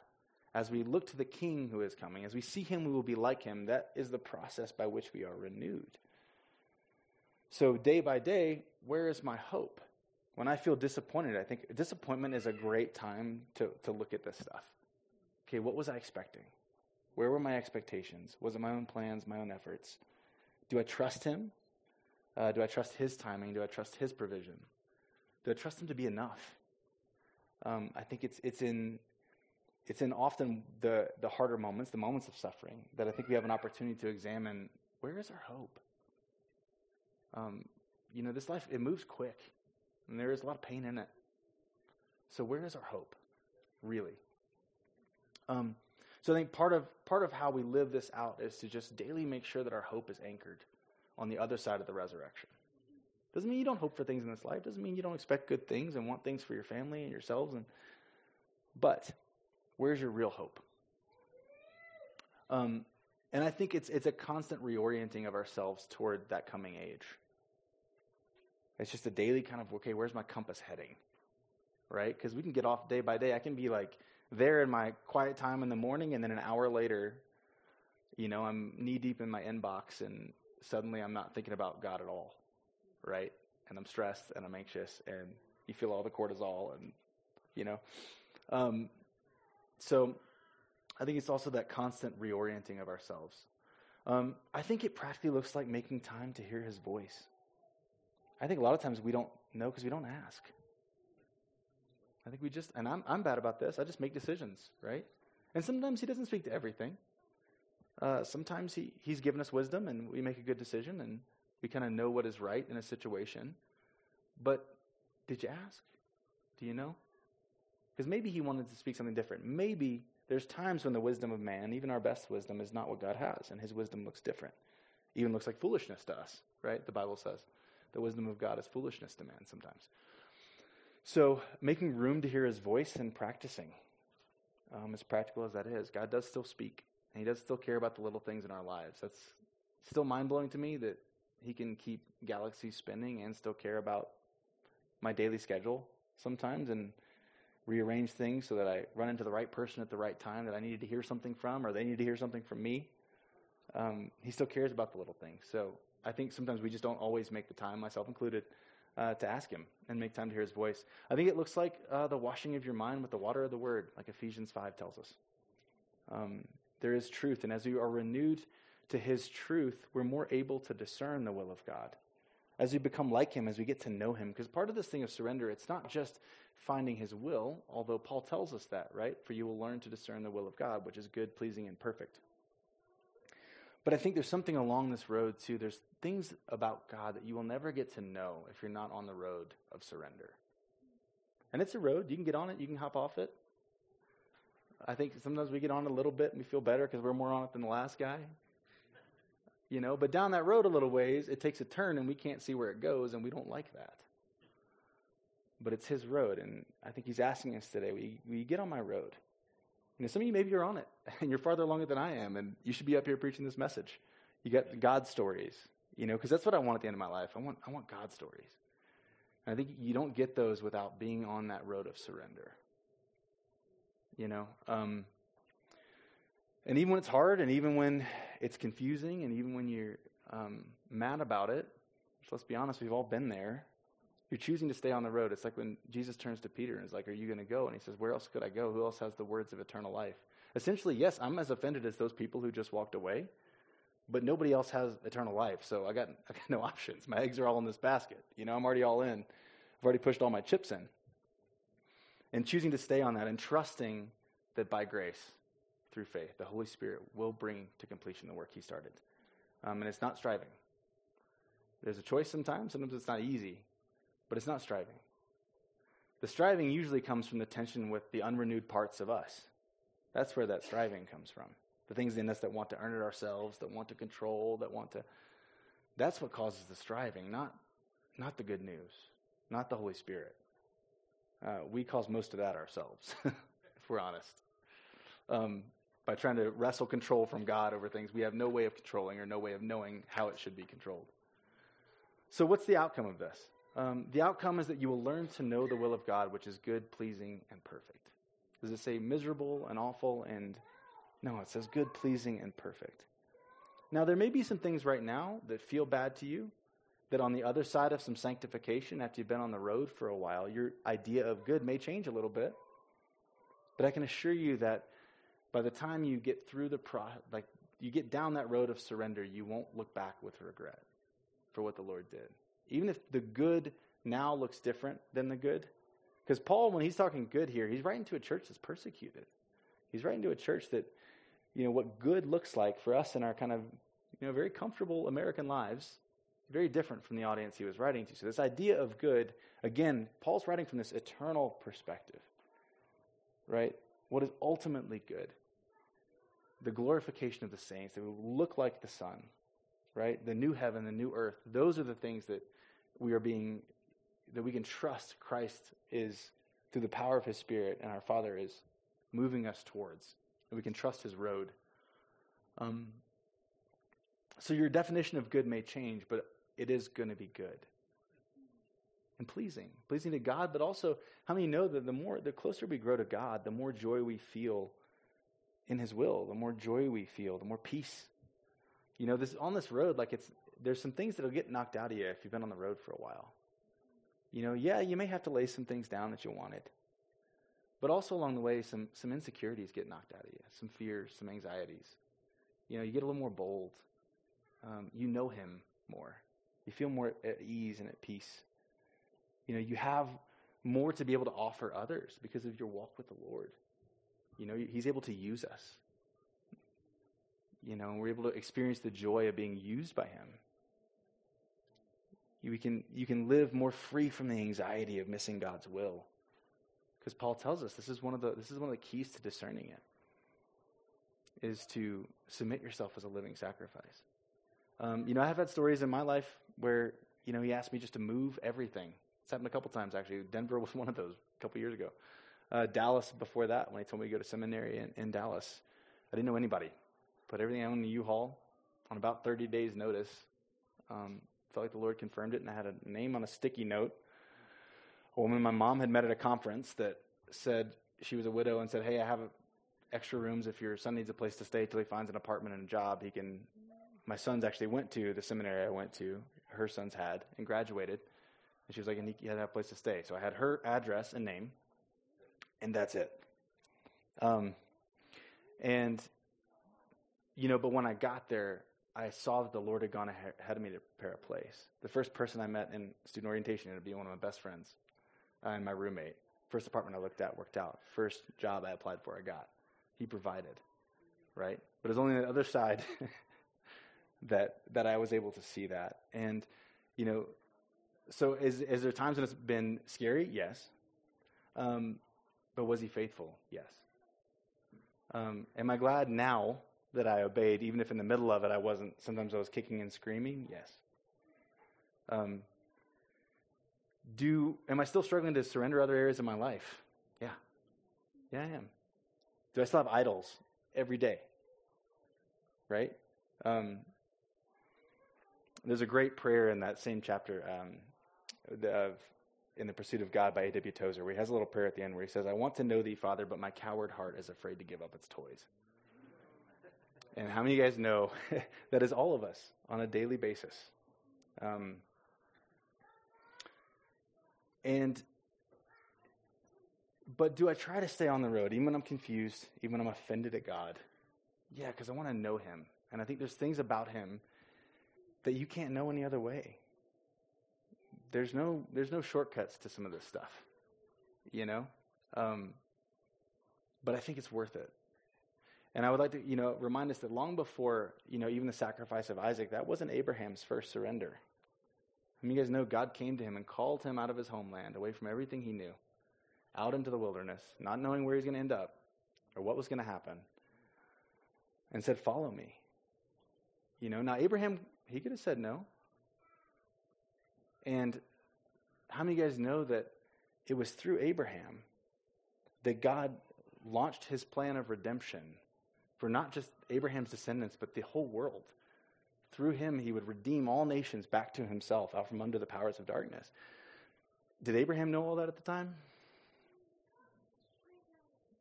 as we look to the King who is coming, as we see him, we will be like him. That is the process by which we are renewed. So, day by day, where is my hope? When I feel disappointed, I think disappointment is a great time to, to look at this stuff okay, what was I expecting? Where were my expectations? Was it my own plans, my own efforts? Do I trust Him? Uh, do I trust His timing? Do I trust His provision? Do I trust Him to be enough? Um, I think it's it's in it's in often the the harder moments, the moments of suffering, that I think we have an opportunity to examine where is our hope. Um, you know, this life it moves quick, and there is a lot of pain in it. So where is our hope, really? Um, so I think part of part of how we live this out is to just daily make sure that our hope is anchored on the other side of the resurrection. Doesn't mean you don't hope for things in this life. Doesn't mean you don't expect good things and want things for your family and yourselves. And but where's your real hope? Um, and I think it's it's a constant reorienting of ourselves toward that coming age. It's just a daily kind of okay, where's my compass heading? Right? Because we can get off day by day. I can be like there in my quiet time in the morning, and then an hour later, you know, I'm knee deep in my inbox, and suddenly I'm not thinking about God at all, right? And I'm stressed and I'm anxious, and you feel all the cortisol, and you know, um, so I think it's also that constant reorienting of ourselves. Um, I think it practically looks like making time to hear His voice. I think a lot of times we don't know because we don't ask. I think we just, and I'm, I'm bad about this, I just make decisions, right? And sometimes he doesn't speak to everything. Uh, sometimes he, he's given us wisdom and we make a good decision and we kind of know what is right in a situation. But did you ask? Do you know? Because maybe he wanted to speak something different. Maybe there's times when the wisdom of man, even our best wisdom, is not what God has, and his wisdom looks different. Even looks like foolishness to us, right? The Bible says. the wisdom of God is foolishness to man sometimes. So, making room to hear his voice and practicing, um, as practical as that is, God does still speak, and he does still care about the little things in our lives. That's still mind blowing to me that he can keep galaxies spinning and still care about my daily schedule sometimes and rearrange things so that I run into the right person at the right time that I needed to hear something from or they need to hear something from me. Um, he still cares about the little things. So I think sometimes we just don't always make the time, myself included, uh, to ask him and make time to hear his voice. I think it looks like uh, the washing of your mind with the water of the word, like Ephesians 5 tells us. Um, there is truth, and as we are renewed to his truth, we're more able to discern the will of God. As we become like him, as we get to know him, because part of this thing of surrender, it's not just finding his will, although Paul tells us that, right? For you will learn to discern the will of God, which is good, pleasing, and perfect. But I think there's something along this road, too. There's things about God that you will never get to know if you're not on the road of surrender. And it's a road. You can get on it, you can hop off it. I think sometimes we get on a little bit and we feel better because we're more on it than the last guy you know, but down that road a little ways, it takes a turn and we can't see where it goes, and we don't like that. But it's his road, and I think he's asking us today, we, we get on my road. You know, some of you maybe you're on it, <laughs> and you're farther along than I am, and you should be up here preaching this message. You got God stories, you know, because that's what I want at the end of my life. I want, I want God stories. And I think you don't get those without being on that road of surrender. You know, um, and even when it's hard, and even when it's confusing, and even when you're um, mad about it, let's be honest, we've all been there. You're choosing to stay on the road. It's like when Jesus turns to Peter and is like, Are you going to go? And he says, Where else could I go? Who else has the words of eternal life? Essentially, yes, I'm as offended as those people who just walked away, but nobody else has eternal life. So I got, <laughs> I got no options. My eggs are all in this basket. You know, I'm already all in. I've already pushed all my chips in. And choosing to stay on that and trusting that by grace, through faith, the Holy Spirit will bring to completion the work He started. Um, and it's not striving. There's a choice sometimes. Sometimes it's not easy, but it's not striving. The striving usually comes from the tension with the unrenewed parts of us. That's where that striving comes from. The things in us that want to earn it ourselves, that want to control, that want to. That's what causes the striving, not, not the good news, not the Holy Spirit. Uh, we cause most of that ourselves, <laughs> if we're honest. Um, by trying to wrestle control from God over things we have no way of controlling or no way of knowing how it should be controlled. So, what's the outcome of this? Um, the outcome is that you will learn to know the will of God, which is good, pleasing, and perfect. Does it say miserable and awful and. No, it says good, pleasing, and perfect. Now, there may be some things right now that feel bad to you, that on the other side of some sanctification, after you've been on the road for a while, your idea of good may change a little bit. But I can assure you that by the time you get through the pro like you get down that road of surrender, you won't look back with regret for what the Lord did. Even if the good now looks different than the good. Because Paul, when he's talking good here, he's writing to a church that's persecuted. He's writing to a church that, you know, what good looks like for us in our kind of, you know, very comfortable American lives, very different from the audience he was writing to. So this idea of good, again, Paul's writing from this eternal perspective, right? What is ultimately good the glorification of the saints, that we will look like the sun, right? The new heaven, the new earth. Those are the things that we are being, that we can trust Christ is through the power of his Spirit and our Father is moving us towards. And we can trust his road. Um, so your definition of good may change, but it is going to be good and pleasing, pleasing to God, but also how many know that the more, the closer we grow to God, the more joy we feel in his will, the more joy we feel, the more peace. You know, this on this road, like it's there's some things that'll get knocked out of you if you've been on the road for a while. You know, yeah, you may have to lay some things down that you wanted. But also along the way, some some insecurities get knocked out of you, some fears, some anxieties. You know, you get a little more bold. Um, you know him more. You feel more at ease and at peace. You know, you have more to be able to offer others because of your walk with the Lord. You know, He's able to use us. You know, and we're able to experience the joy of being used by Him. You can, you can live more free from the anxiety of missing God's will. Because Paul tells us this is one of the this is one of the keys to discerning it is to submit yourself as a living sacrifice. Um, you know, I have had stories in my life where you know, he asked me just to move everything. It's happened a couple times, actually. Denver <laughs> was one of those a couple years ago. Uh, Dallas before that, when he told me to go to seminary in, in Dallas. I didn't know anybody. Put everything on the U-Haul on about 30 days' notice. Um, felt like the Lord confirmed it, and I had a name on a sticky note. A woman my mom had met at a conference that said she was a widow and said, Hey, I have extra rooms if your son needs a place to stay till he finds an apartment and a job. He can. My sons actually went to the seminary I went to, her sons had, and graduated. And she was like, and he had a place to stay. So I had her address and name, and that's it. Um, and, you know, but when I got there, I saw that the Lord had gone ahead of me to prepare a place. The first person I met in student orientation ended up being one of my best friends uh, and my roommate. First apartment I looked at worked out. First job I applied for, I got. He provided, right? But it's only on the other side <laughs> that that I was able to see that. And, you know, so is, is there times when it's been scary? Yes. Um, but was he faithful? Yes. Um, am I glad now that I obeyed, even if in the middle of it I wasn't, sometimes I was kicking and screaming? Yes. Um, do, am I still struggling to surrender other areas of my life? Yeah. Yeah, I am. Do I still have idols every day? Right? Um, there's a great prayer in that same chapter um, of In the Pursuit of God by A.W. Tozer, where he has a little prayer at the end where he says, I want to know thee, Father, but my coward heart is afraid to give up its toys. And how many of you guys know <laughs> that is all of us on a daily basis? Um, and but do I try to stay on the road even when I'm confused, even when I'm offended at God? Yeah, because I want to know Him. And I think there's things about Him that you can't know any other way. There's no, there's no shortcuts to some of this stuff, you know? Um, but I think it's worth it. And I would like to, you know, remind us that long before, you know, even the sacrifice of Isaac, that wasn't Abraham's first surrender. I mean, you guys know God came to him and called him out of his homeland, away from everything he knew, out into the wilderness, not knowing where he's going to end up or what was going to happen, and said, Follow me. You know, now Abraham he could have said no. And how many of you guys know that it was through Abraham that God launched his plan of redemption for not just Abraham's descendants, but the whole world? Through him, he would redeem all nations back to himself out from under the powers of darkness. Did Abraham know all that at the time?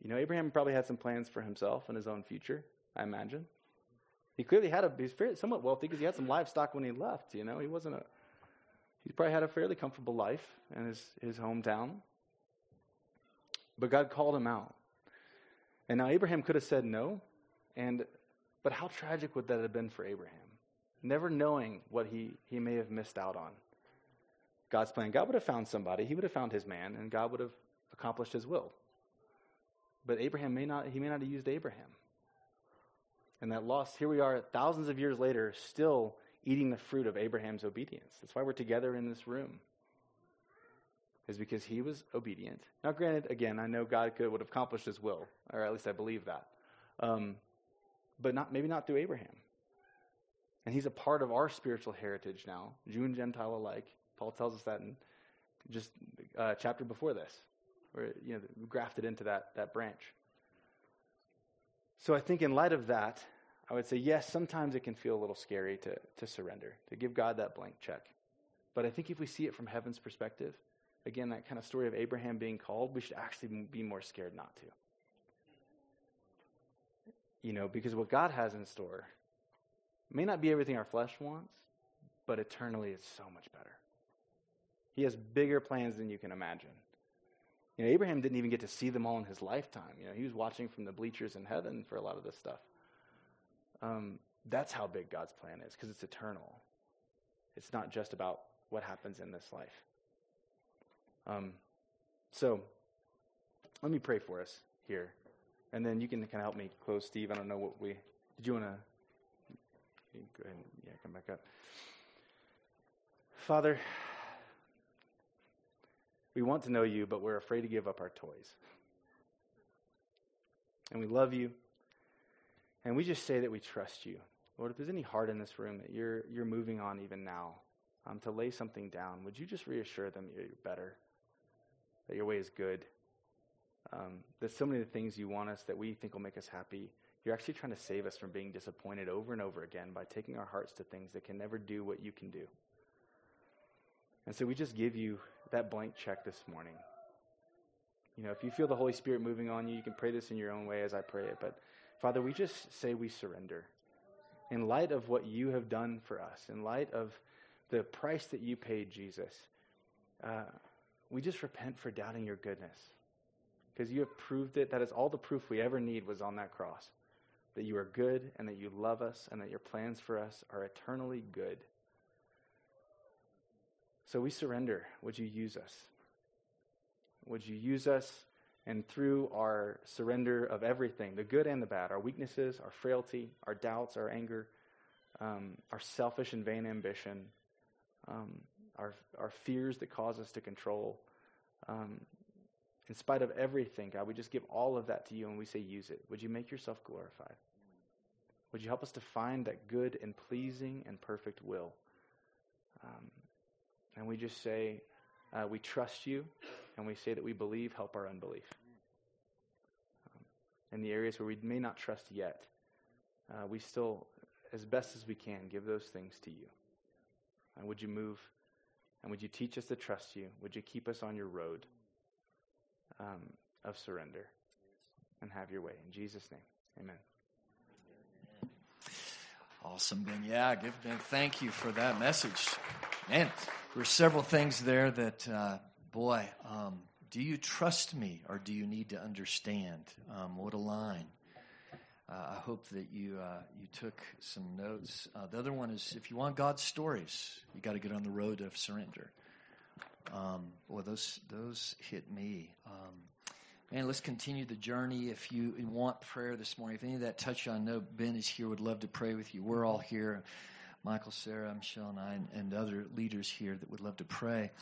You know, Abraham probably had some plans for himself and his own future, I imagine. He clearly had a, he's somewhat wealthy because he had some livestock when he left, you know. He wasn't a, he probably had a fairly comfortable life in his, his hometown. But God called him out. And now Abraham could have said no, and, but how tragic would that have been for Abraham? Never knowing what he, he may have missed out on. God's plan. God would have found somebody, he would have found his man, and God would have accomplished his will. But Abraham may not, he may not have used Abraham and that loss, here we are thousands of years later, still eating the fruit of Abraham's obedience. That's why we're together in this room, is because he was obedient. Now, granted, again, I know God could would have accomplished his will, or at least I believe that, um, but not maybe not through Abraham. And he's a part of our spiritual heritage now, Jew and Gentile alike. Paul tells us that in just uh, chapter before this, where you know grafted into that that branch. So I think in light of that, I would say, yes, sometimes it can feel a little scary to, to surrender, to give God that blank check. But I think if we see it from heaven's perspective, again, that kind of story of Abraham being called, we should actually be more scared not to. You know, because what God has in store may not be everything our flesh wants, but eternally it's so much better. He has bigger plans than you can imagine. You know, Abraham didn't even get to see them all in his lifetime. You know, he was watching from the bleachers in heaven for a lot of this stuff. Um, that's how big God's plan is, because it's eternal. It's not just about what happens in this life. Um, so, let me pray for us here, and then you can kind of help me close, Steve. I don't know what we did. You want to go ahead? And, yeah, come back up, Father. We want to know you, but we're afraid to give up our toys. And we love you. And we just say that we trust you. Lord, if there's any heart in this room that you're, you're moving on even now, um, to lay something down, would you just reassure them that you're better, that your way is good, um, that so many of the things you want us that we think will make us happy, you're actually trying to save us from being disappointed over and over again by taking our hearts to things that can never do what you can do. And so we just give you that blank check this morning. You know, if you feel the Holy Spirit moving on you, you can pray this in your own way as I pray it. But Father, we just say we surrender. In light of what you have done for us, in light of the price that you paid, Jesus, uh, we just repent for doubting your goodness. Because you have proved it. That is all the proof we ever need was on that cross. That you are good and that you love us and that your plans for us are eternally good. So we surrender. Would you use us? Would you use us? And through our surrender of everything, the good and the bad, our weaknesses, our frailty, our doubts, our anger, um, our selfish and vain ambition, um, our, our fears that cause us to control, um, in spite of everything, God, we just give all of that to you and we say, use it. Would you make yourself glorified? Would you help us to find that good and pleasing and perfect will? Um, and we just say, uh, we trust you, and we say that we believe, help our unbelief. In the areas where we may not trust yet, uh, we still, as best as we can, give those things to you. And would you move? And would you teach us to trust you? Would you keep us on your road um, of surrender? And have your way. In Jesus' name, amen. Awesome, Ben. Yeah, give Ben. Thank you for that message. Man, there were several things there that, uh, boy, um, do you trust me or do you need to understand? Um, what a line. Uh, I hope that you uh, you took some notes. Uh, the other one is if you want God's stories, you got to get on the road of surrender. Um, boy, those those hit me. Um, man, let's continue the journey. If you want prayer this morning, if any of that touch you, I know Ben is here. Would love to pray with you. We're all here. Michael, Sarah, Michelle, and I, and, and other leaders here that would love to pray.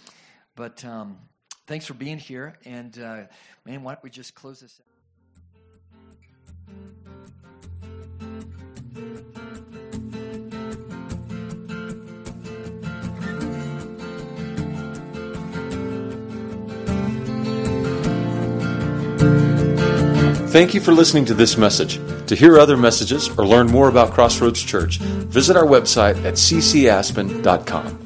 But um, thanks for being here. And uh, man, why don't we just close this out? Thank you for listening to this message. To hear other messages or learn more about Crossroads Church, visit our website at ccaspen.com.